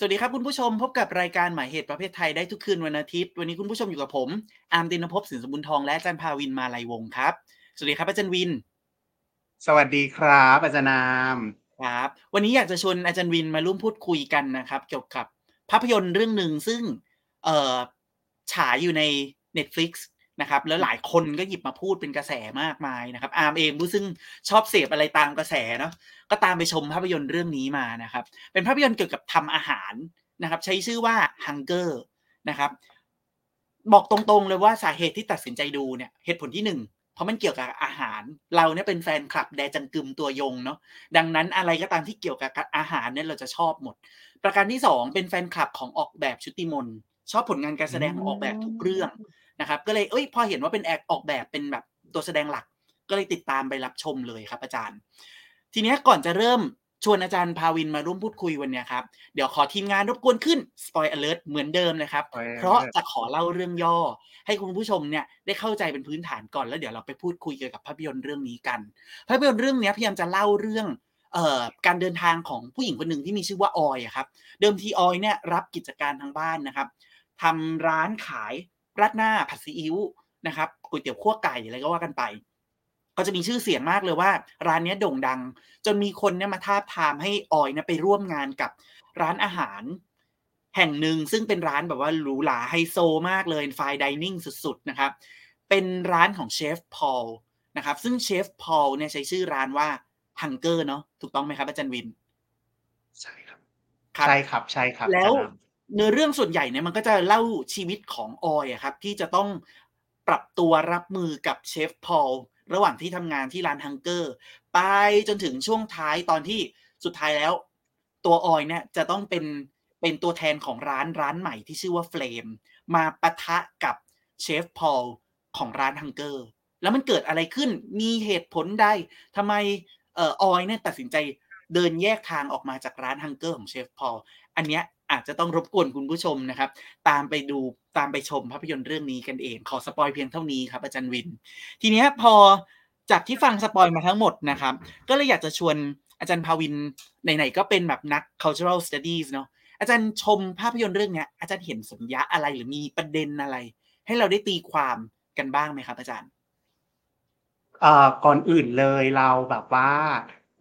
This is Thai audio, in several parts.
สวัสดีครับคุณผู้ชมพบกับรายการหมายเหตุประเภทไทยได้ทุกคืนวันอาทิตย์ วันนี้คุณผู้ชมอยู่กับผมอาร์มตินภพสินสมบุญทองและอาจารย์ภาวินมาลัยวงศ์ครับ สวัสดีครับอาจารย์วิน สวัสดีครับอาจารย์นามครับ วันนี้อยากจะชวนอาจารย์วินมาร่วมพูดคุยกันนะครับ เกี่ยวกับภาพยนตร์เรื่องหนึ่งซึ่งเอ่อฉายอยู่ใน Netflix นะครับ แล้วหลายคนก็หยิบมาพูดเป็นกระแสมากมายนะครับ อาร์มเองผู้ซึ่งชอบเสพอะไรตามกระแสเนาะก็ตามไปชมภาพยนตร์เรื่องนี้มานะครับ เป็นภาพยนตร์เกี่ยวกับทำอาหารนะครับ ใช้ชื่อว่า Hunger นะครับบอกตรงๆเลยว่าสาเหตุที่ตัดสินใจดูเนี่ยเหตุผลที่หนึ่งเพราะมันเกี่ยวกับอาหาร เราเนี่ยเป็นแฟนคลับแดจังกึมตัวยงเนาะดังนั้นอะไรก็ตามที่เกี่ยวกับอาหารเนี่ยเราจะชอบหมด ประการที่สองเป็นแฟนคลับของออกแบบชุติมนชอบผลงานการแสดงของออกแบบทุกเรื่อง นะครับ ก็เลยเอ้ยพอเห็นว่าเป็นแอคออกแบบเป็นแบบตัวแสดงหลัก ก็เลยติดตามไปรับชมเลยครับ อาจารย์ ทีนี้ก่อนจะเริ่มชวนอาจารย์ภาวินมาร่วมพูดคุยวันนี้ครับ เดี๋ยวขอทีมงานรบกวนขึ้น spoil alert เหมือนเดิมนะครับ เพราะจะขอเล่าเรื่องย่อ ให้คุณผู้ชมเนี่ยได้เข้าใจเป็นพื้นฐานก่อนแล้วเดี๋ยวเราไปพูดคุยเกี่ยวกับภาพยนตร์เรื่องนี้กันภาพยนตร์เรื่องนี้พยายามจะเล่าเรื่องเอ่อการเดินทางของผู้หญิงคนหนึ่งที่มีชื่อว่าออยครับ เดิมทีออยเนี่ยรับกิจการทางบ้านนะครับทำร้านขาย ราดหน้าผัดซีอิ๊วนะครับก๋วยเตี๋ยวขั้วไก่อะไรก็ว่ากันไป ก็จะมีชื่อเสียงมากเลยว่า ร้านนี้โด่งดัง จนมีคนเนี่ยมาทาบทามให้ออยเนี่ยไปร่วมงานกับร้านอาหาร แห่งหนึ่งซึ่งเป็นร้านแบบว่าหรูหราไฮโซมากเลยไฟดิเนิ่งสุดๆนะครับ เป็นร้านของเชฟพอลนะครับ ซึ่งเชฟพอลเนี่ยใช้ชื่อร้านว่าฮังเกอร์เนาะถูกต้องไหมครับอาจารย์วิน ใช่ครับครับใช่ครับใช่ครับ แล้ว อาจารย์นเนื้อเรื่องส่วนใหญ่เนี่ยมันก็จะเล่าชีวิตของออยครับที่จะต้องปรับตัวรับมือกับเชฟพอลระหว่างที่ทำงานที่ร้านฮังเกอร์ ไปจนถึงช่วงท้ายตอนที่สุดท้ายแล้ว ตัวออยเนี่ยจะต้องเป็นเป็นตัวแทนของร้านร้านใหม่ที่ชื่อว่าเฟลมมาปะทะกับเชฟพอลของร้านฮังเกอร์ แล้วมันเกิดอะไรขึ้นมีเหตุผลใดทำไมเอ่อออยเนี่ยตัดสินใจเดินแยกทางออกมาจากร้าน Hunger ของเชฟพอลอันเนี้ย อาจจะต้องรบกวนคุณผู้ชมนะครับ ตามไปดูตามไปชมภาพยนตร์เรื่องนี้กันเอง ขอ spoil เพียงเท่านี้ครับอาจารย์วิน ทีนี้พอจากที่ฟัง spoil มาทั้งหมดนะครับ ก็เลยอยากจะชวนอาจารย์ภาวินไหนๆก็เป็นแบบนัก cultural studies เนาะอาจารย์ชมภาพยนตร์เรื่องนี้อาจารย์เห็นสัญญะอะไรหรือมีประเด็นอะไร ให้เราได้ตีความกันบ้างไหมครับ อาจารย์ก่อนอื่นเลยเราแบบว่า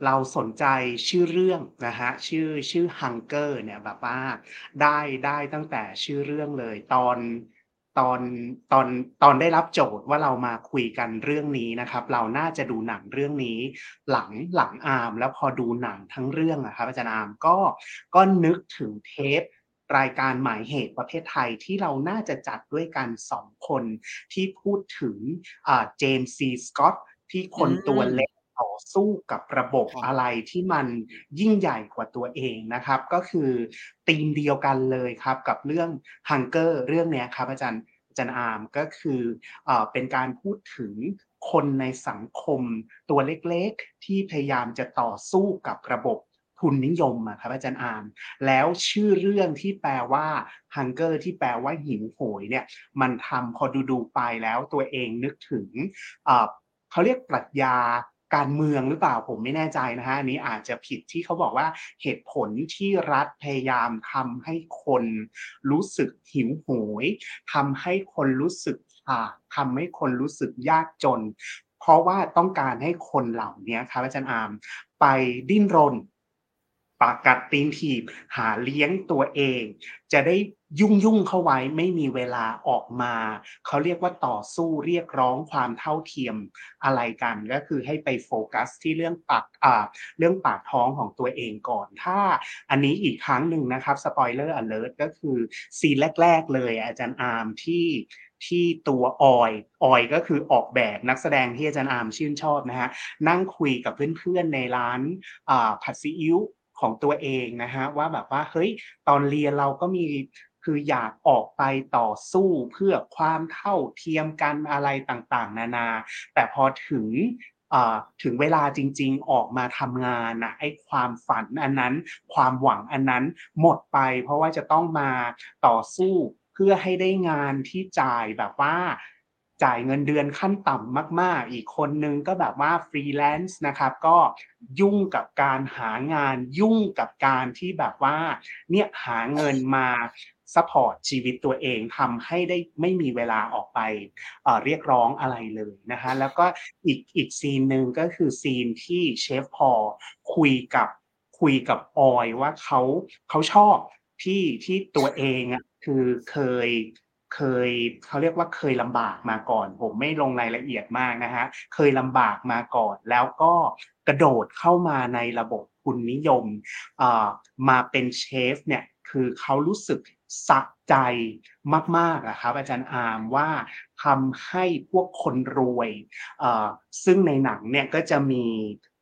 เราสนใจชื่อเรื่องนะฮะชื่อชื่อ Hunger เนี่ยแบบว่าได้ได้ตั้งแต่ชื่อเรื่องเลยตอนตอนตอนตอนได้รับโจทย์ว่าเรามาคุยกันเรื่องนี้นะครับ เราน่าจะดูหนังเรื่องนี้ หลังหลังอาร์มแล้วพอดูหนังทั้งเรื่องอะครับอาจารย์อาร์มก็ก็นึกถึงเทปรายการหมายเหตุประเภทไทยที่เราน่าจะจัดด้วยกันสองคนที่พูดถึงเจมส์ซีสกอตที่คนตัวเล็ก ต่อสู้กับระบบครับอะไรที่มันยิ่งใหญ่กว่าตัวเองนะครับ ก็คือธีมเดียวกันเลยครับกับเรื่อง Hunger เรื่องเนี้ยครับอาจารย์อาจารย์อาร์มก็คือเอ่อเป็นการพูดถึงคนในสังคมตัวเล็กๆ ที่พยายามจะต่อสู้กับระบบทุนนิยมอะครับอาจารย์อาร์มแล้วชื่อเรื่องที่แปลว่า hunger ที่แปลว่าหิวโหยเนี่ยมันทำพอดูดูๆไปแล้วตัวเองนึกถึงเอ่อเขาเรียกปรัชญา การเมืองหรือเปล่าผมไม่แน่ใจนะฮะอันนี้อาจจะผิดที่เขาบอกว่าเหตุผลที่รัฐพยายามทำให้คนรู้สึกหิวโหยทำให้คนรู้สึกขาดทำให้คนรู้สึกยากจน เพราะว่าต้องการให้คนเหล่านี้ครับอาจารย์อาร์มไปดิ้นรนปากกัดตีนถีบหาเลี้ยงตัวเอง จะได้ ยุ่งยุ่งๆเข้าไว้ไม่มีเวลาออกมา เขาเรียกว่าต่อสู้เรียกร้องความเท่าเทียมอะไรกัน ก็คือให้ไปโฟกัสที่เรื่องปากอ่าเรื่องปากท้องของตัวเองก่อน ถ้าอันนี้อีกครั้งหนึ่งนะครับ spoiler alert ก็คือ scene แรก ๆ เลยอาจารย์อาร์มที่ที่ตัวออยออยก็คือออกแบบนักแสดงที่อาจารย์อาร์มชื่นชอบนะฮะนั่งคุยกับเพื่อนๆในร้านผัดซีอิ๊วของตัวเองนะฮะว่าแบบว่าเฮ้ยตอนเรียนเราก็มี คืออยากออกไปต่อสู้เพื่อความเท่าเทียมกันอะไรต่างๆ นานา แต่พอถึงถึงเวลาจริงๆออกมาทำงานนะไอ้ความฝันอันนั้น ความหวังอันนั้นหมดไป เพราะว่าจะต้องมาต่อสู้เพื่อให้ได้งานที่จ่ายแบบว่าจ่ายเงินเดือนขั้นต่ำมาก ๆ อีกคนนึงก็แบบว่า Freelance นะครับ ก็ยุ่งกับการหางานยุ่งกับการที่แบบว่าเนี่ยหาเงินมา support ชีวิตตัวเองทำให้ได้ไม่มีเวลาออกไปเเรียกร้องอะไรเลยนะคะแล้วก็อีกอีก scene หนึ่งก็คือ scene ที่เชฟพอคุยกับคุยกับออยว่าเขาเขาชอบที่ที่ตัวเองอะคือเคยเคยเขาเรียกว่าเคยลำบากมาก่อน ผมไม่ลงรายละเอียดมากนะฮะเคยลำบากมาก่อน แล้วก็กระโดดเข้ามาในระบบทุนนิยมมาเป็นเชฟเนี่ย คือเขารู้สึกสะใจมากๆอะครับอาจารย์อาร์มว่าทำให้พวกคนรวยซึ่งในหนังเนี่ยก็จะมี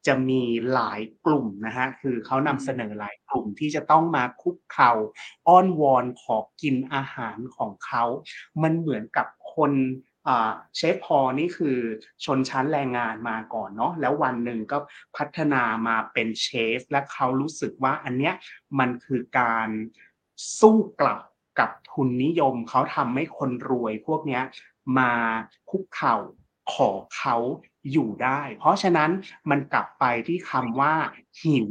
จะมีหลายกลุ่มนะฮะคือเขานำเสนอหลายกลุ่มที่จะต้องมาคุกเข่าอ้อนวอนขอกินอาหารของเขา มันเหมือนกับคน เชฟพอนี่คือชนชั้นแรงงานมาก่อนเนาะแล้ววันหนึ่งก็พัฒนามาเป็นเชฟ และเขารู้สึกว่าอันเนี้ยมันคือการสู้กลับกับทุนนิยมเขาทำให้คนรวยพวกเนี้ยมาคุกเข่าขอเขาอยู่ได้ เพราะฉะนั้นมันกลับไปที่คำว่าหิว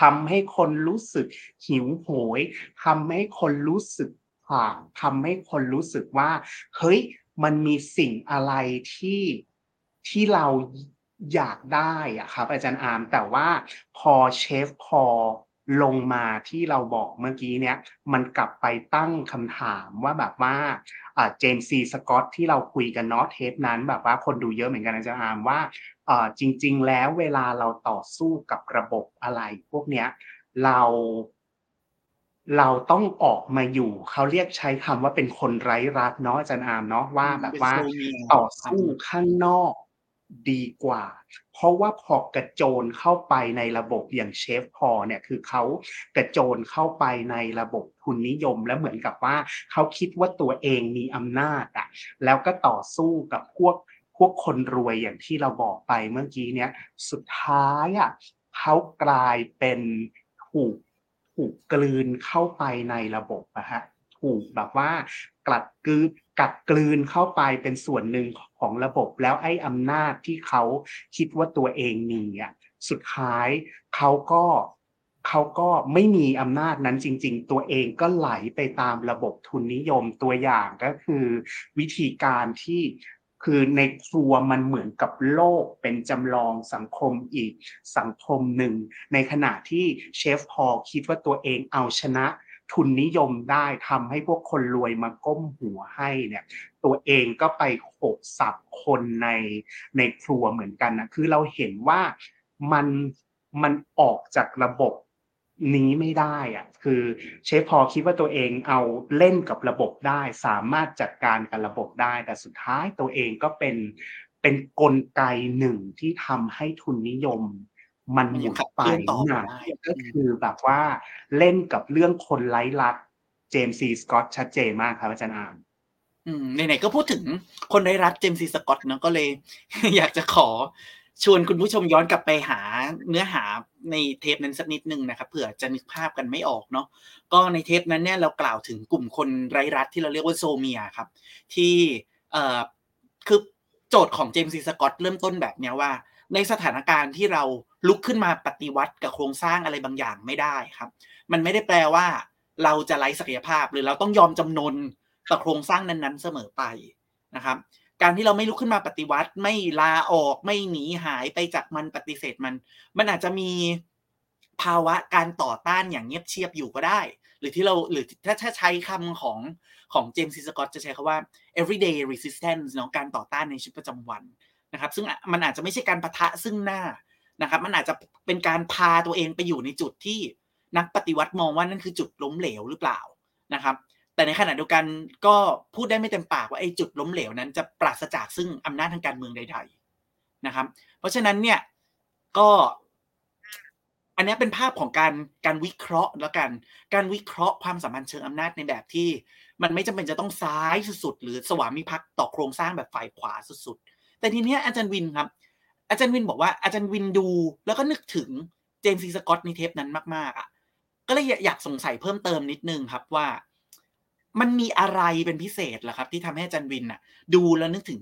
ทำให้คนรู้สึกหิวโหยทำให้คนรู้สึกผ่าทำให้คนรู้สึกว่า เฮ้ย มันมีสิ่งอะไรที่ที่เราอยากได้อะครับ อาจารย์อาร์มแต่ว่าพอเชฟพอลงมาที่เราบอกเมื่อกี้เนี้ยมันกลับไปตั้งคำถามว่าแบบว่าเจมส์ซีสกอตที่เราคุยกันเนาะเทปนั้นแบบว่าคนดูเยอะเหมือนกันอาจารย์อาร์มว่าจริง ๆ แล้วเวลาเราต่อสู้กับระบบอะไร พวกเนี้ยเรา เราต้องออกมาอยู่เขาเรียกใช้คำว่าเป็นคนไร้รัฐเนาะอาจารย์อาร์มเนาะว่าแบบว่าเป็นโซเมียต่อสู้ข้างนอกดีกว่า เพราะว่าพอกระโจนเข้าไปในระบบอย่างเชฟพอลเนี่ยคือเขากระโจนเข้าไปในระบบทุนนิยมแล้วเหมือนกับว่าเขาคิดว่าตัวเองมีอำนาจอะแล้วก็ต่อสู้กับพวกพวกคนรวยอย่างที่เราบอกไปเมื่อกี้เนี้ยสุดท้ายอะเขากลายเป็นถูก ถูกกลืนเข้าไปในระบบอะฮะถูกแบบว่ากลัดกลืนกัดกลืนเข้าไปเป็นส่วนหนึ่งของระบบ แล้วไอ้อำนาจที่เขาคิดว่าตัวเองมีอะสุดท้ายเขาก็เขาก็ไม่มีอำนาจนั้นจริง ๆ ตัวเองก็ไหลไปตามระบบทุนนิยมตัวอย่างก็คือ วิธีการที่ คือในครัวมันเหมือนกับโลกเป็นจำลองสังคมอีกสังคมหนึ่ง ในขณะที่เชฟพอลคิดว่าตัวเองเอาชนะทุนนิยมได้ทำให้พวกคนรวยมาก้มหัวให้เนี่ย ตัวเองก็ไปโขกสับคนในในครัวเหมือนกันนะคือเราเห็นว่ามันมันออกจากระบบ นี้ไม่ได้อะคือเชฟพอลคิดว่าตัวเองเอาเล่นกับระบบได้ สามารถจัดการกับระบบได้ แต่สุดท้ายตัวเองก็เป็นเป็นกลไกหนึ่งที่ทำให้ทุนนิยม มันหมุนไปมันยังขับเคลื่อนต่อไปหนักได้ก็คือแบบว่าเล่นกับเรื่องคนไร้รัฐเจมส์ซีสกอตชัดเจนมากครับอาจารย์อามอืมไหนๆก็พูดถึงคนได้รับเจมส์ซีสกอตเนอะก็เลย อยากจะขอ ชวนคุณผู้ชมย้อนกลับไปหาเนื้อหาในเทปนั้นสักนิดนึงนะครับเผื่อจะนึกภาพกันไม่ออกเนาะก็ในเทปนั้นเนี่ยเรากล่าวถึงกลุ่มคนไร้รัฐที่เราเรียกว่าโซเมียครับที่เอ่อคือโจทย์ของเจมส์ซีสกอตเริ่มต้นแบบเนี้ยว่า ในสถานการณ์ที่เราลุกขึ้นมาปฏิวัติกับโครงสร้างอะไรบางอย่างไม่ได้ครับ มันไม่ได้แปลว่าเราจะไร้ศักยภาพหรือเราต้องยอมจำนนต่อโครงสร้างนั้นๆเสมอไปนะครับ การที่เราไม่ลุกขึ้นมาปฏิวัติ ไม่ลาออกไม่หนีหายไปจากมันปฏิเสธมัน มันอาจจะมีภาวะการต่อต้านอย่างเงียบเชียบอยู่ก็ได้ หรือที่เราหรือถ้าถ้าใช้คำของของเจมส์ซีสกอตจะใช้คำว่า everyday resistance เนาะการต่อต้านในชีวิตประจำวันนะครับ ซึ่งมันอาจจะไม่ใช่การปะทะซึ่งหน้านะครับ มันอาจจะเป็นการพาตัวเองไปอยู่ในจุดที่นักปฏิวัติมองว่านั่นคือจุดล้มเหลวหรือเปล่านะครับ แต่ในขณะเดียวกันก็พูดได้ไม่เต็มปากว่าไอ้จุดล้มเหลวนั้นจะปราศจากซึ่งอำนาจทางการเมืองใด ๆนะครับ เพราะฉะนั้นเนี่ยก็ อันนี้เป็นภาพของการการวิเคราะห์แล้วกัน การวิเคราะห์ความสัมพันธ์เชิงอำนาจในแบบที่ มันไม่จำเป็นจะต้องซ้ายสุดๆหรือสวามิภักดิ์ต่อโครงสร้างแบบฝ่ายขวาสุดๆ แต่ทีเนี้ยอาจารย์วินครับ อาจารย์วินบอกว่าอาจารย์วินดูแล้วก็นึกถึงเจมส์ซีสกอตในเทปนั้นมากๆอะก็เลยอยากสงสัยเพิ่มเติมนิดนึงครับว่า มันมีอะไรเป็นพิเศษเหรอครับ ที่ทำให้อาจารย์วินน่ะดูแล้วนึกถึง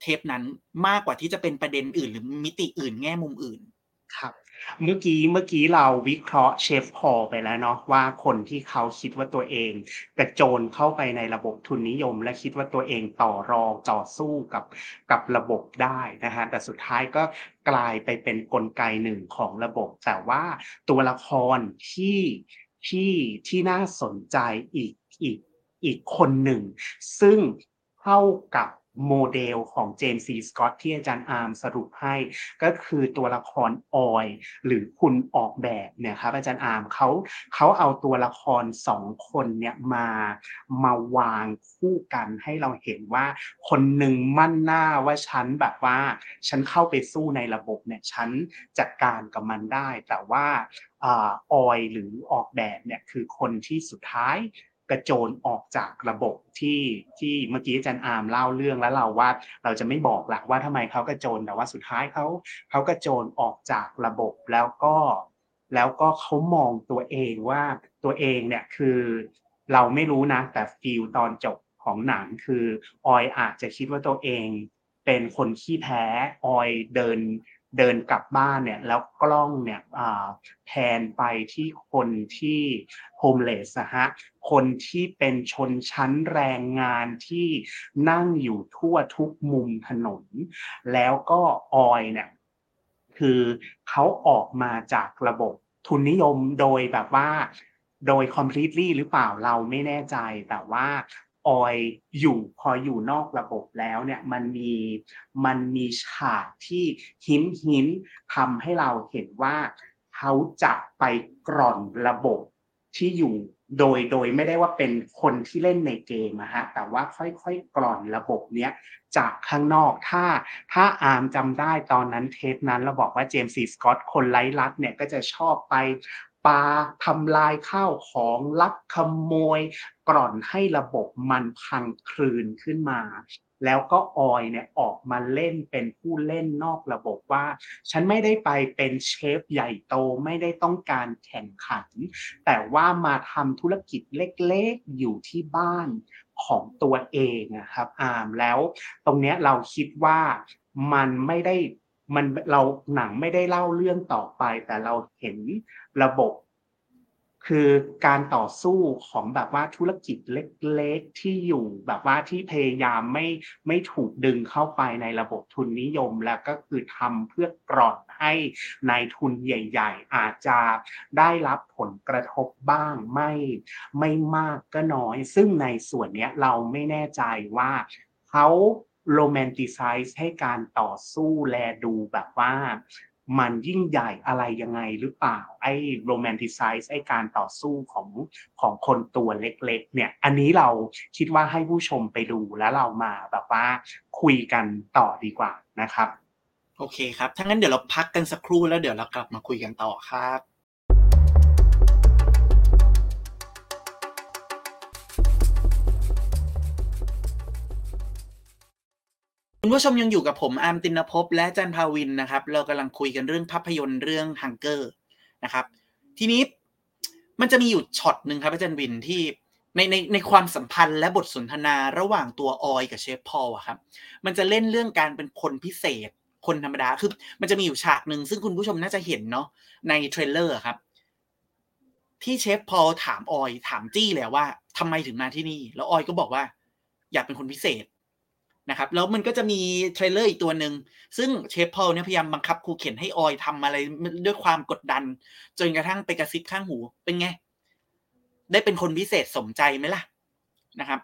เทปนั้นมากกว่าที่จะเป็นประเด็นอื่น หรือมิติอื่นแง่มุมอื่น ครับ เมื่อกี้เมื่อกี้เราวิเคราะห์เชฟพอไปแล้วเนาะว่าคนที่เขาคิดว่าตัวเองกระโจนเข้าไปในระบบทุนนิยม และคิดว่าตัวเองต่อรองต่อสู้กับกับระบบได้นะฮะแต่สุดท้ายก็กลายไปเป็นกลไกหนึ่งของระบบ แต่ว่าตัวละครที่ที่ที่น่าสนใจอีก อีกอีกคนหนึ่ง ซึ่งเข้ากับโมเดลของเจมส์ซีสกอตที่อาจารย์อาร์มสรุปให้ ก็คือตัวละครออยหรือคุณออกแบบเนี่ยครับอาจารย์อาร์มเขาเขาเอาตัวละครสองคนเนี่ยมามาวางคู่กันให้เราเห็นว่า คนหนึ่งมั่นหน้าว่าฉันแบบว่า ฉันเข้าไปสู้ในระบบเนี่ยฉันจัดการกับมันได้ แต่ว่าออยหรือออกแบบเนี่ยคือคนที่สุดท้าย กระโจนออกจากระบบที่ที่เมื่อกี้อาจารย์อาร์มเล่าเรื่องแล้วเราว่า เราจะไม่บอกหลักว่าทำไมเขากระโจนแต่ว่าสุดท้ายเขาเขากระโจนออกจากระบบแล้วก็แล้วก็เขามองตัวเองว่าตัวเองเนี่ยคือเราไม่รู้นะ แต่ feel ตอนจบของหนังคือออยอาจจะคิดว่าตัวเองเป็นคนขี้แพ้ออยเดิน เดินกลับบ้านเนี่ยแล้วกล้องเนี่ย pan ไปที่คนที่ homeless นะฮะคนที่เป็นชนชั้นแรงงานที่นั่งอยู่ทั่วทุกมุมถนน แล้วก็ออยเนี่ยคือเขาออกมาจากระบบทุนนิยมโดยแบบว่าโดย completely หรือเปล่าเราไม่แน่ใจแต่ว่า ออยอยู่พออยู่นอกระบบแล้วเนี่ยมันมีมันมีฉากที่หินหินทำให้เราเห็นว่าเขาจะไปกร่อนระบบที่อยู่โดยโดยไม่ได้ว่าเป็นคนที่เล่นในเกมนะฮะแต่ว่าค่อยๆกร่อนระบบเนี้ยจากข้างนอกถ้าถ้าอาร์มจำได้ตอนนั้นเทปนั้นเราบอกว่าเจมส์ซีสกอตคนไร้ลัดเนี่ยก็จะชอบไป ปาทำลายข้าวของลักขโมย กร่อนให้ระบบมันพังคลืนขึ้นมา แล้วก็ออยเนี่ยออกมาเล่นเป็นผู้เล่นนอกระบบว่า ฉันไม่ได้ไปเป็นเชฟใหญ่โตไม่ได้ต้องการแข่งขัน แต่ว่ามาทำธุรกิจเล็กๆอยู่ที่บ้านของตัวเองนะครับอามแล้วตรงนี้เราคิดว่ามันไม่ได้ มันเราหนังไม่ได้เล่าเรื่องต่อไป แต่เราเห็นระบบ คือการต่อสู้ของแบบว่าธุรกิจเล็กๆที่อยู่แบบว่าที่พยายามไม่ไม่ถูกดึงเข้าไปในระบบทุนนิยม แล้วก็คือทำเพื่อกรอนให้ในทุนใหญ่ ๆ อาจจะได้รับผลกระทบบ้างไม่ไม่มากก็น้อย ซึ่งในส่วนนี้เราไม่แน่ใจว่าเขา โรแมนติไซส์ให้การต่อสู้แลดูแบบว่ามันยิ่งใหญ่อะไรยังไงหรือเปล่า ไอ้โรแมนติไซส์ไอ้การต่อสู้ของของคนตัวเล็กๆ เนี่ย อันนี้เราคิดว่าให้ผู้ชมไปดูแล้วเรามาแบบว่าคุยกันต่อดีกว่านะครับ โอเคครับ ถ้างั้นเดี๋ยวเราพักกันสักครู่แล้วเดี๋ยวเรากลับมาคุยกันต่อครับ คุณผู้ชมยังอยู่กับผมอาร์มตินภพและจันพาวินนะครับ เรากำลังคุยกันเรื่องภาพยนตร์เรื่อง Hunger นะครับ ทีนี้มันจะมีอยู่ช็อตหนึ่งครับอาจารย์วินที่ในในในความสัมพันธ์และบทสนทนาระหว่างตัวออยกับเชฟพอลอะครับ มันจะเล่นเรื่องการเป็นคนพิเศษ คนธรรมดาคือ มันจะมีอยู่ฉากหนึ่งซึ่งคุณผู้ชมน่าจะเห็นเนาะใน trailer ครับ ที่เชฟพอลถามออย ถามจี้เลยว่าทำไมถึงมาที่นี่ แล้วออยก็บอกว่า อยากเป็นคนพิเศษ นะครับแล้วมันก็จะมี trailer อีกตัวหนึ่งซึ่งเชฟพอลเนี่ยพยายามบังคับขู่เข็ญให้ออยทำอะไรด้วยความกดดัน จนกระทั่งไปกระซิบข้างหูเป็นไง ได้เป็นคนพิเศษสมใจไหมล่ะนะครับ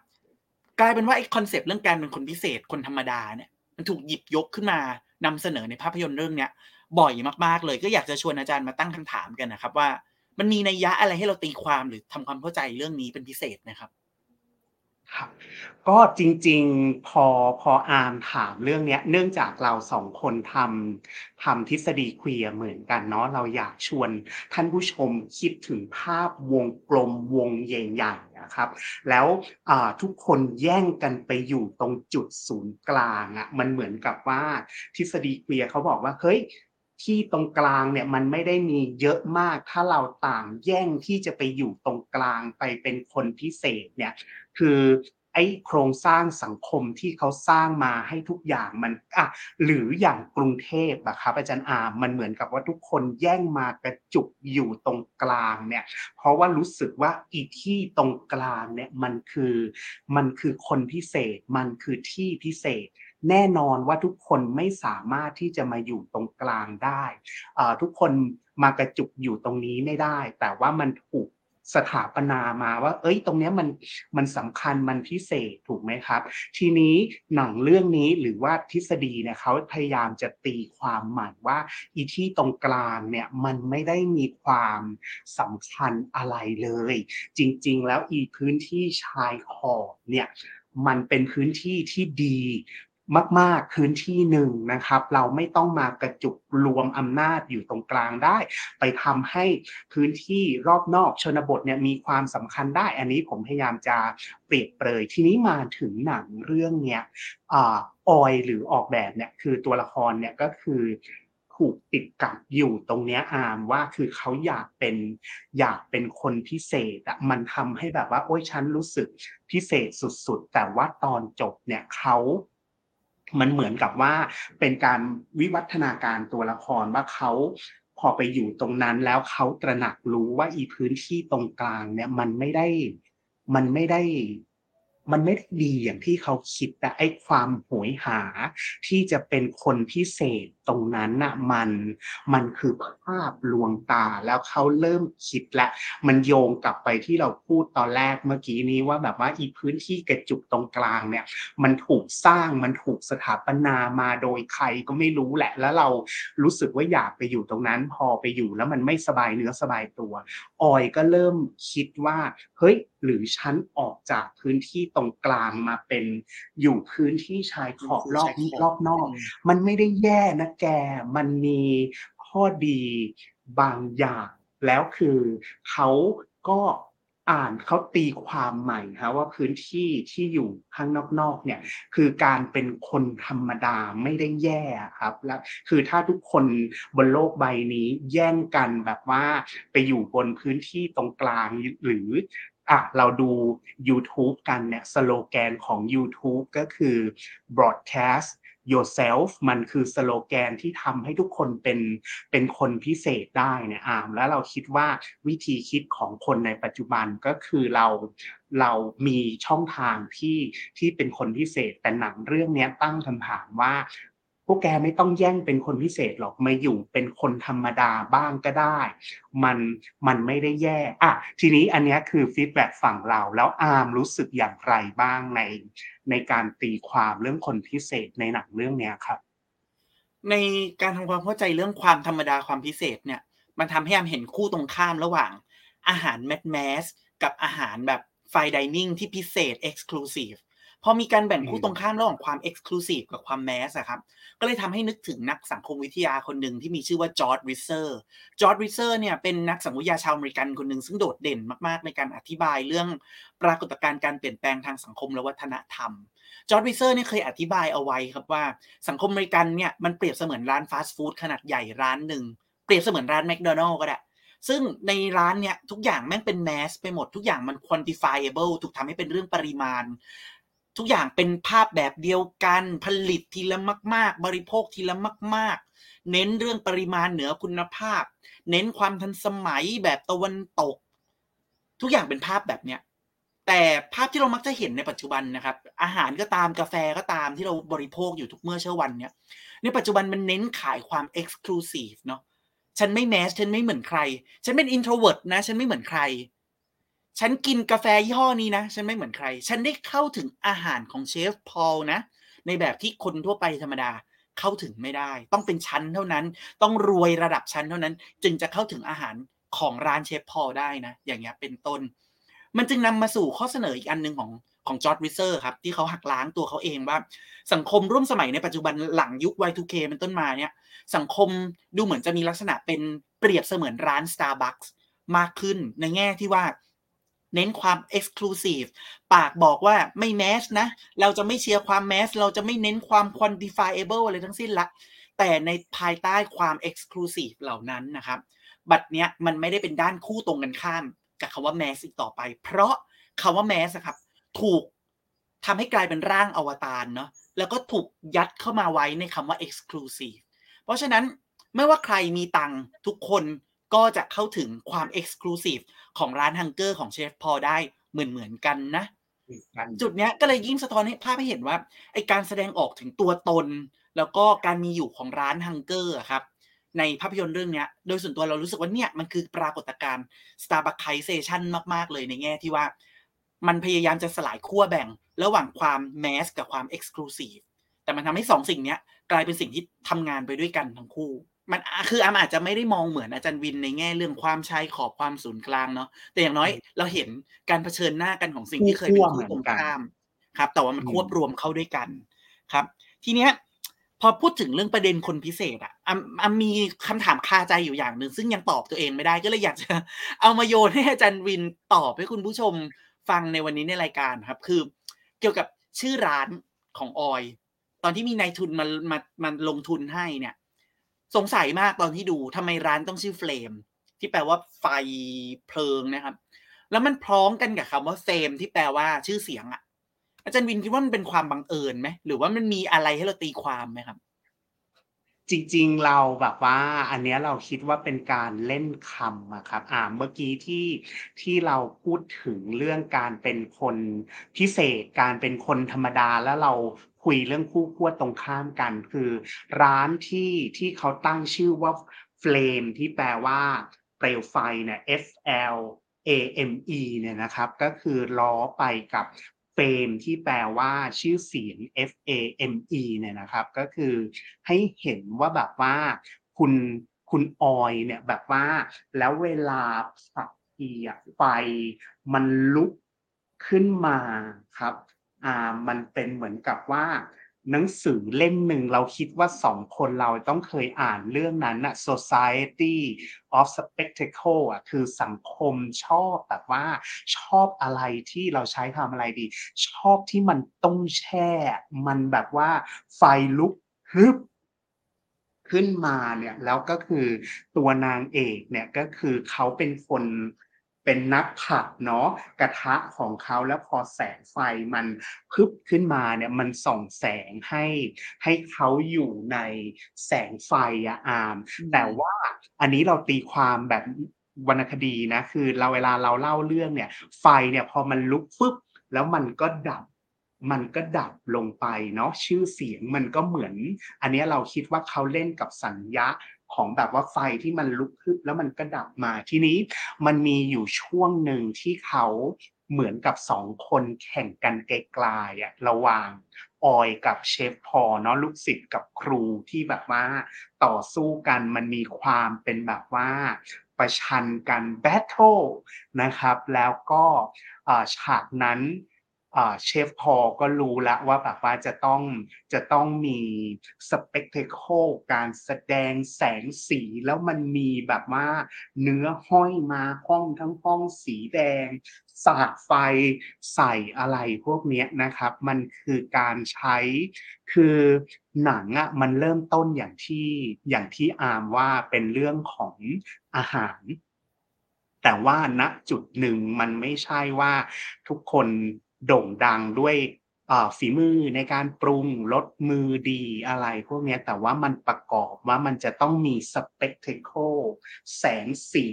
กลายเป็นว่าไอ้คอนเซปต์เรื่องการเป็นคนพิเศษคนธรรมดาเนี่ย มันถูกหยิบยกขึ้นมานำเสนอในภาพยนตร์เรื่องเนี้ย บ่อยมากๆ เลยก็อยากจะชวนอาจารย์มาตั้งคำถามกันนะครับ ว่ามันมีนัยยะอะไรให้เราตีความหรือทำความเข้าใจเรื่องนี้เป็นพิเศษนะครับ ครับก็จริงๆพอพออาร์มถามเรื่องเนี้ย เนื่องจากเราสองคนทำทำทฤษฎีเคลียเหมือนกันเนาะเราอยากชวนท่านผู้ชมคิดถึงภาพวงกลมวงใหญ่ๆนะครับ แล้วทุกคนแย่งกันไปอยู่ตรงจุดศูนย์กลางอะ่ะมันเหมือนกับว่าทฤษฎีเคลียเขาบอกว่าเฮ้ยที่ตรงกลางเนี่ยมันไม่ได้มีเยอะมาก ถ้าเราต่างแย่งที่จะไปอยู่ตรงกลางไปเป็นคนพิเศษเนี่ย คือไอ้โครงสร้างสังคมที่เขาสร้างมาให้ทุกอย่างมันอะหรืออย่างกรุงเทพอะครับอาจารย์อามมันเหมือนกับว่าทุกคนแย่งมากระจุกอยู่ตรงกลางเนี่ย เพราะว่ารู้สึกว่าอีที่ตรงกลางเนี่ยมันคือมันคือคนพิเศษมันคือที่พิเศษ แน่นอนว่าทุกคนไม่สามารถที่จะมาอยู่ตรงกลางได้ทุกคนมากระจุกอยู่ตรงนี้ไม่ได้ แต่ว่ามันถูก สถาปนามาว่า เอ้ย ตรงนี้มันมันสำคัญมันพิเศษถูกไหมครับ ทีนี้หนังเรื่องนี้หรือว่าทฤษฎีเนี่ยเขาพยายามจะตีความหมายว่าอีที่ตรงกลางเนี่ยมันไม่ได้มีความสำคัญอะไรเลย จริง ๆ แล้วอีพื้นที่ชายขอบเนี่ยมันเป็นพื้นที่ที่ดี มากๆพื้นที่หนึ่งนะครับ เราไม่ต้องมากระจุกรวมอำนาจอยู่ตรงกลางได้ ไปทำให้พื้นที่รอบนอกชนบทเนี่ยมีความสำคัญได้ อันนี้ผมพยายามจะเปรียบเปรยทีนี้มาถึงหนังเรื่องเนี้ยออยหรือออกแบบเนี่ยคือตัวละครเนี่ยก็คือถูกติดกับอยู่ตรงเนี้ยอามว่าคือเขาอยากเป็นอยากเป็นคนพิเศษอะมันทำให้แบบว่า โอ้ยฉันรู้สึกพิเศษสุดๆ แต่ว่าตอนจบเนี่ยเขา มันเหมือนกับว่าเป็นการวิวัฒนาการตัวละครว่าเขาพอไปอยู่ตรงนั้นแล้วเขาตระหนักรู้ว่าอีพื้นที่ตรงกลางเนี่ยมันไม่ได้มันไม่ได้ มันไม่ได้ดีอย่างที่เขาคิดแต่ไอ้ความหวยหาที่จะเป็นคนพิเศษตรงนั้นน่ะมันมันคือภาพลวงตาแล้วเขาเริ่มคิดและ มันโยงกลับไปที่เราพูดตอนแรกเมื่อกี้นี้ว่าแบบว่าอีพื้นที่กระจุกตรงกลางเนี่ย มันถูกสร้างมันถูกสถาปนามาโดยใครก็ไม่รู้แหละ แล้วเรารู้สึกว่าอยากไปอยู่ตรงนั้น พอไปอยู่แล้วมันไม่สบายเนื้อสบายตัว ออยก็เริ่มคิดว่าเฮ้ย หรือฉันออกจากพื้นที่ตรงกลางมาเป็นอยู่พื้นที่ชายขอบรอบรอบนอก มันไม่ได้แย่นะแก มันมีข้อดีบางอย่าง แล้วคือเขาก็อ่านเขาตีความใหม่ครับว่าพื้นที่ที่อยู่ข้างนอกๆเนี่ย คือการเป็นคนธรรมดาไม่ได้แย่ครับแล้วคือถ้าทุกคนบนโลกใบนี้แย่งกันแบบว่าไปอยู่บนพื้นที่ตรงกลางหรือ อะเราดู YouTube กันเนี่ยสโลแกนของ YouTube ก็คือ broadcast yourself มันคือสโลแกนที่ทำให้ทุกคนเป็นเป็นคนพิเศษได้เนี่ยอามแล้วเราคิดว่าวิธีคิดของคนในปัจจุบันก็คือเราเรามีช่องทางที่ที่เป็นคนพิเศษ แต่หนังเรื่องนี้ตั้งคำถามว่า วกแกไม่ต้องแย่งเป็นคนพิเศษหรอกมาอยู่เป็นคนธรรมดาบ้างก็ได้ มันมันไม่ได้แย่อะทีนี้อันนี้คือฟีดแบ็ฝั่งเรา แล้วอาร์มรู้สึกอย่างไรบ้างใน ในการตีความเรื่องคนพิเศษในหนังเรื่องนี้ครับ ในการทำความเข้าใจเรื่องความธรรมดาความพิเศษเนี่ย มันทำให้อาร์มเห็นคู่ตรงข้ามระหว่าง อาหาร mass mass กับอาหารแบบ fine dining ที่พิเศษ exclusive พอมีการแบ่งคู่ตรงข้ามระหว่างความ exclusive กับความ mass อะครับ ก็เลยทำให้นึกถึงนักสังคมวิทยาคนหนึ่งที่มีชื่อว่า George Ritzer George Ritzer เนี่ยเป็นนักสังคมวิทยาชาวอเมริกันคนหนึ่งซึ่งโดดเด่นมากๆ ในการอธิบายเรื่องปรากฏการณ์การเปลี่ยนแปลงทางสังคมและวัฒนธรรม George Ritzer เนี่ยเคยอธิบายเอาไว้ครับว่าสังคมอเมริกันเนี่ยมันเปรียบเสมือนร้านฟาสต์ฟู้ดขนาดใหญ่ร้านหนึ่งเปรียบเสมือนร้านแมคโดนัลล์ก็ได้ซึ่งในร้านเนี่ยทุกอย่างแม่งเป็นแมสไปหมดทุกอย่างมัน quantifiable ถูกทำให้เป็นเรื่องปริมาณ ทุกอย่างเป็นภาพแบบเดียวกันผลิตทีละมาก ๆ บริโภคทีละมาก ๆ เน้นเรื่องปริมาณเหนือคุณภาพ เน้นความทันสมัยแบบตะวันตก ทุกอย่างเป็นภาพแบบเนี้ยแต่ภาพที่เรามักจะเห็นในปัจจุบันนะครับ อาหารก็ตามกาแฟก็ตามที่เราบริโภคอยู่ทุกเมื่อเช้าวันเนี้ยในปัจจุบันมันเน้นขายความ exclusive เนาะฉันไม่ mass ฉันไม่เหมือนใคร ฉันเป็น introvert นะ ฉันไม่เหมือนใคร ฉันกินกาแฟยี่ห้อนี้นะ ฉันไม่เหมือนใคร ฉันได้เข้าถึงอาหารของเชฟพอลนะ ในแบบที่คนทั่วไปธรรมดาเข้าถึงไม่ได้ ต้องเป็นชั้นเท่านั้น ต้องรวยระดับชั้นเท่านั้น จึงจะเข้าถึงอาหารของร้านเชฟพอลได้นะ อย่างเงี้ยเป็นต้น มันจึงนำมาสู่ข้อเสนออีกอันหนึ่งของของจอร์ดวิเซอร์ครับ ที่เขาหักล้างตัวเขาเองว่า สังคมร่วมสมัยในปัจจุบันหลังยุค Y2K เป็นต้นมาเนี่ย สังคมดูเหมือนจะมีลักษณะเป็นเปรียบเสมือนร้าน Starbucks มากขึ้นในแง่ที่ว่า เน้นความ Exclusive ปากบอกว่าไม่แมสนะ เราจะไม่เชียร์ความแมส เราจะไม่เน้นความ quantifiable อะไรทั้งสิ้นละ แต่ในภายใต้ความ Exclusive เหล่านั้นนะครับ บัตรเนี้ยมันไม่ได้เป็นด้านคู่ตรงกันข้าม กับคาว่าแมสอีกต่อไป เพราะคาว่าแมสครับ ถูกทำให้กลายเป็นร่างอวตารเนาะ แล้วก็ถูกยัดเข้ามาไว้ในคำว่า exclusive เพราะฉะนั้นไม่ว่าใครมีตังทุกคน ก็จะเข้าถึงความ exclusive ของร้านฮังเกอร์ของเชฟพอได้เหมือนเหมือนกันนะ จุดเนี้ยก็เลยยิ่งสะท้อนให้ภาพให้เห็นว่าไอการแสดงออกถึงตัวตน แล้วก็การมีอยู่ของร้านฮังเกอร์ครับในภาพยนตร์เรื่องเนี้ยโดยส่วนตัวเรารู้สึกว่าเนี่ยมันคือปรากฏการณ์ Starbucksization มาก ๆ เลยในแง่ที่ว่า มันพยายามจะสลายขั้วแบ่ง ระหว่างความแมสกับความเอ็กซ์คลูซีฟแต่มันทำให้สองสิ่งเนี้ยกลายเป็นสิ่งที่ทำงานไปด้วยกันทั้งคู่ มันคืออามอาจจะไม่ได้มองเหมือนอาจารย์วินในแง่เรื่องความชายขอบความศูนย์กลางเนาะแต่อย่างน้อยเราเห็นการเผชิญหน้ากันของสิ่งที่เคยเป็นคู่ตรงข้ามครับ แต่ว่ามันควบรวมเข้าด้วยกันครับ ทีเนี้ยพอพูดถึงเรื่องประเด็นคนพิเศษอะออมมีคำถามคาใจอยู่อย่างหนึ่งซึ่งยังตอบตัวเองไม่ได้ก็เลยอยากจะเอามาโยนให้อาจารย์วินตอบให้คุณผู้ชมฟังในวันนี้ในรายการครับ คือ เกี่ยวกับชื่อร้านของออย ตอนที่มีนายทุนมามามาลงทุนให้เนี่ย สงสัยมากตอนที่ดูทำไมร้านต้องชื่อเฟลมที่แปลว่าไฟเพลิงนะครับ แล้วมันพร้อมกันกับคำว่าเฟมที่แปลว่าชื่อเสียงอะอาจารย์วินคิดว่ามันเป็นความบังเอิญไหมหรือว่ามันมีอะไรให้เราตีความไหมครับ จริงๆเราแบบว่า อันเนี้ยเราคิดว่าเป็นการเล่นคำอะครับ อ่าเมื่อกี้ที่ที่เราพูดถึงเรื่องการเป็นคนพิเศษการเป็นคนธรรมดาแล้วเรา คุยเรื่องคู่ขั้วตรงข้ามกันคือ ร้านที่ที่เขาตั้งชื่อว่า Flame ที่แปลว่าเปลวไฟเนี่ย F L A M E เนี่ยนะครับ ก็คือล้อไปกับเฟมที่แปลว่าชื่อเสียง F A M E เนี่ยนะครับ ก็คือให้เห็นว่าแบบว่าคุณคุณออยเนี่ยแบบว่า แล้วเวลาสักทีอะไฟมันลุกขึ้นมาครับ อ่ามันเป็นเหมือนกับว่า หนังสือเล่มหนึ่งเราคิดว่าสองคนเราต้องเคยอ่านเรื่องนั้นอะ Society of Spectacle อะคือสังคมชอบแบบว่าชอบอะไรที่เราใช้ทำอะไรดี ชอบที่มันต้องแช่ มันแบบว่าไฟลุกฮึบขึ้นมาเนี่ยแล้วก็คือตัวนางเอกเนี่ยก็คือเขาเป็นคน เป็นนักผัดเนาะกระทะของเขาแล้วพอแสงไฟมันพึบขึ้นมาเนี่ยมันส่องแสงให้ให้เขาอยู่ในแสงไฟอะอาม แต่ว่าอันนี้เราตีความแบบวรรณคดีนะคือเราเวลาเราเล่าเรื่องเนี่ย ไฟเนี่ยพอมันลุกฟึบแล้วมันก็ดับมันก็ดับลงไปเนาะชื่อเสียงมันก็เหมือน อันนี้เราคิดว่าเขาเล่นกับสัญญา ของแบบว่าไฟที่มันลุกขึ้นแล้วมันก็ดับมาทีนี้มันมีอยู่ช่วงหนึ่งที่เขาเหมือนกับสองคนแข่งกันไกลๆอะระหว่างออยกับเชฟพอเนาะลูกศิษย์กับครูที่แบบว่าต่อสู้กันมันมีความเป็นแบบว่าประชันกัน battle นะครับ แล้วก็ฉากนั้น เชฟพอก็รู้แล้วว่าแบบว่าจะต้องจะต้องมี spectacle การแสดงแสงสีแล้วมันมีแบบว่าเนื้อห้อยมาห้องทั้งห้องสีแดง สาดไฟใส่อะไรพวกนี้นะครับ มันคือการใช้คือหนังอะ่ะมันเริ่มต้นอย่างที่อย่างที่อาร์มว่าเป็นเรื่องของอาหารแต่ว่าณจุดหนึ่งมันไม่ใช่ว่าทุกคน โด่งดังด้วยฝีมือในการปรุงรสมือดีอะไรพวกนี้แต่ว่ามันประกอบว่ามันจะต้องมีสเปกเทโคแสงสี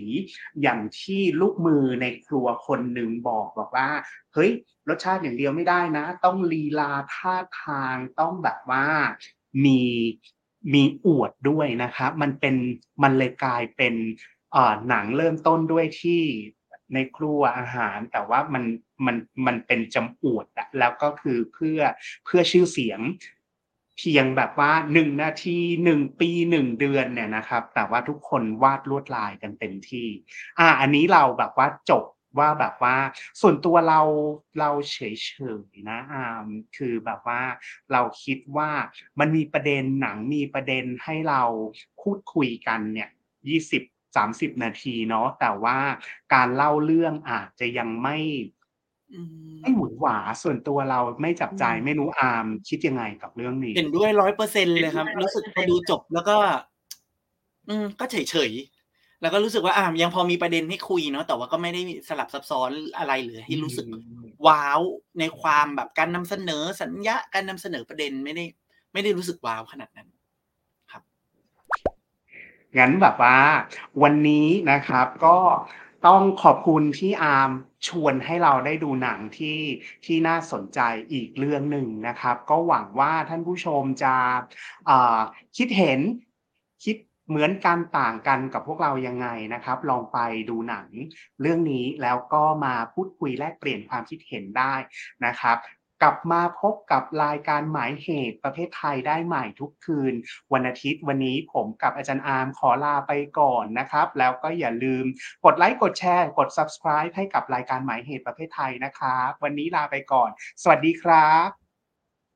อย่างที่ลูกมือในครัวคนหนึ่งบอกบอกว่า เฮ้ย รสชาติอย่างเดียวไม่ได้นะ ต้องลีลาท่าทางต้องแบบว่ามีมีอวดด้วยนะครับ มันเป็นมันเลยกลายเป็นหนังเริ่มต้นด้วยที่ ในครัวอาหาร แต่ว่ามันมันมันเป็นจำอวดอะแล้วก็คือเพื่อเพื่อชื่อเสียงเพียงแบบว่าหนึ่งนาทีหนึ่งปีหนึ่งเดือนเนี่ยนะครับ แต่ว่าทุกคนวาดลวดลายกันเต็มที่ อ่า อันนี้เราแบบว่าจบว่าแบบว่า ส่วนตัวเราเราเฉยๆนะอาคือแบบว่าเราคิดว่ามันมีประเด็นหนังมีประเด็นให้เราพูดคุยกันเนี่ยยี่สิบ สามสิบนาทีเนาะแต่ว่าการเล่าเรื่องอาจจะยังไม่ไม่หมุนหวาส่วนตัวเราไม่จับใจไม่รู้อามคิดยังไงกับเรื่องนี้ เห็นด้วยร้อยเปอร์เซ็นเลยครับ รู้สึกพอดูจบแล้วก็ อืม ก็เฉยเฉยแล้วก็รู้สึกว่าอ่ายังพอมีประเด็นให้คุยเนาะแต่ว่าก็ไม่ได้สลับซับซ้อนอะไรหรือให้รู้สึกว้าวในความแบบการนำเสนอสัญญาการนำเสนอประเด็นไม่ได้ ไม่ได้รู้สึกว้าวขนาดนั้น งั้นแบบว่าวันนี้นะครับก็ต้องขอบคุณที่อาร์มชวนให้เราได้ดูหนังที่ที่น่าสนใจอีกเรื่องหนึ่งนะครับ ก็หวังว่าท่านผู้ชมจะคิดเห็นคิดเหมือนกันต่างกันกับพวกเรายังไงนะครับ ลองไปดูหนังเรื่องนี้แล้วก็มาพูดคุยแลกเปลี่ยนความคิดเห็นได้นะครับ กลับมาพบกับรายการหมายเหตุประเภทไทยได้ใหม่ทุกคืน วันอาทิตย์วันนี้ผมกับอาจารย์อาร์มขอลาไปก่อนนะครับ แล้วก็อย่าลืมกดไลค์กดแชร์ กด subscribe ให้กับรายการหมายเหตุประเภทไทยนะครับ วันนี้ลาไปก่อน สวัสดีครับ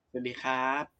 สวัสดีครับ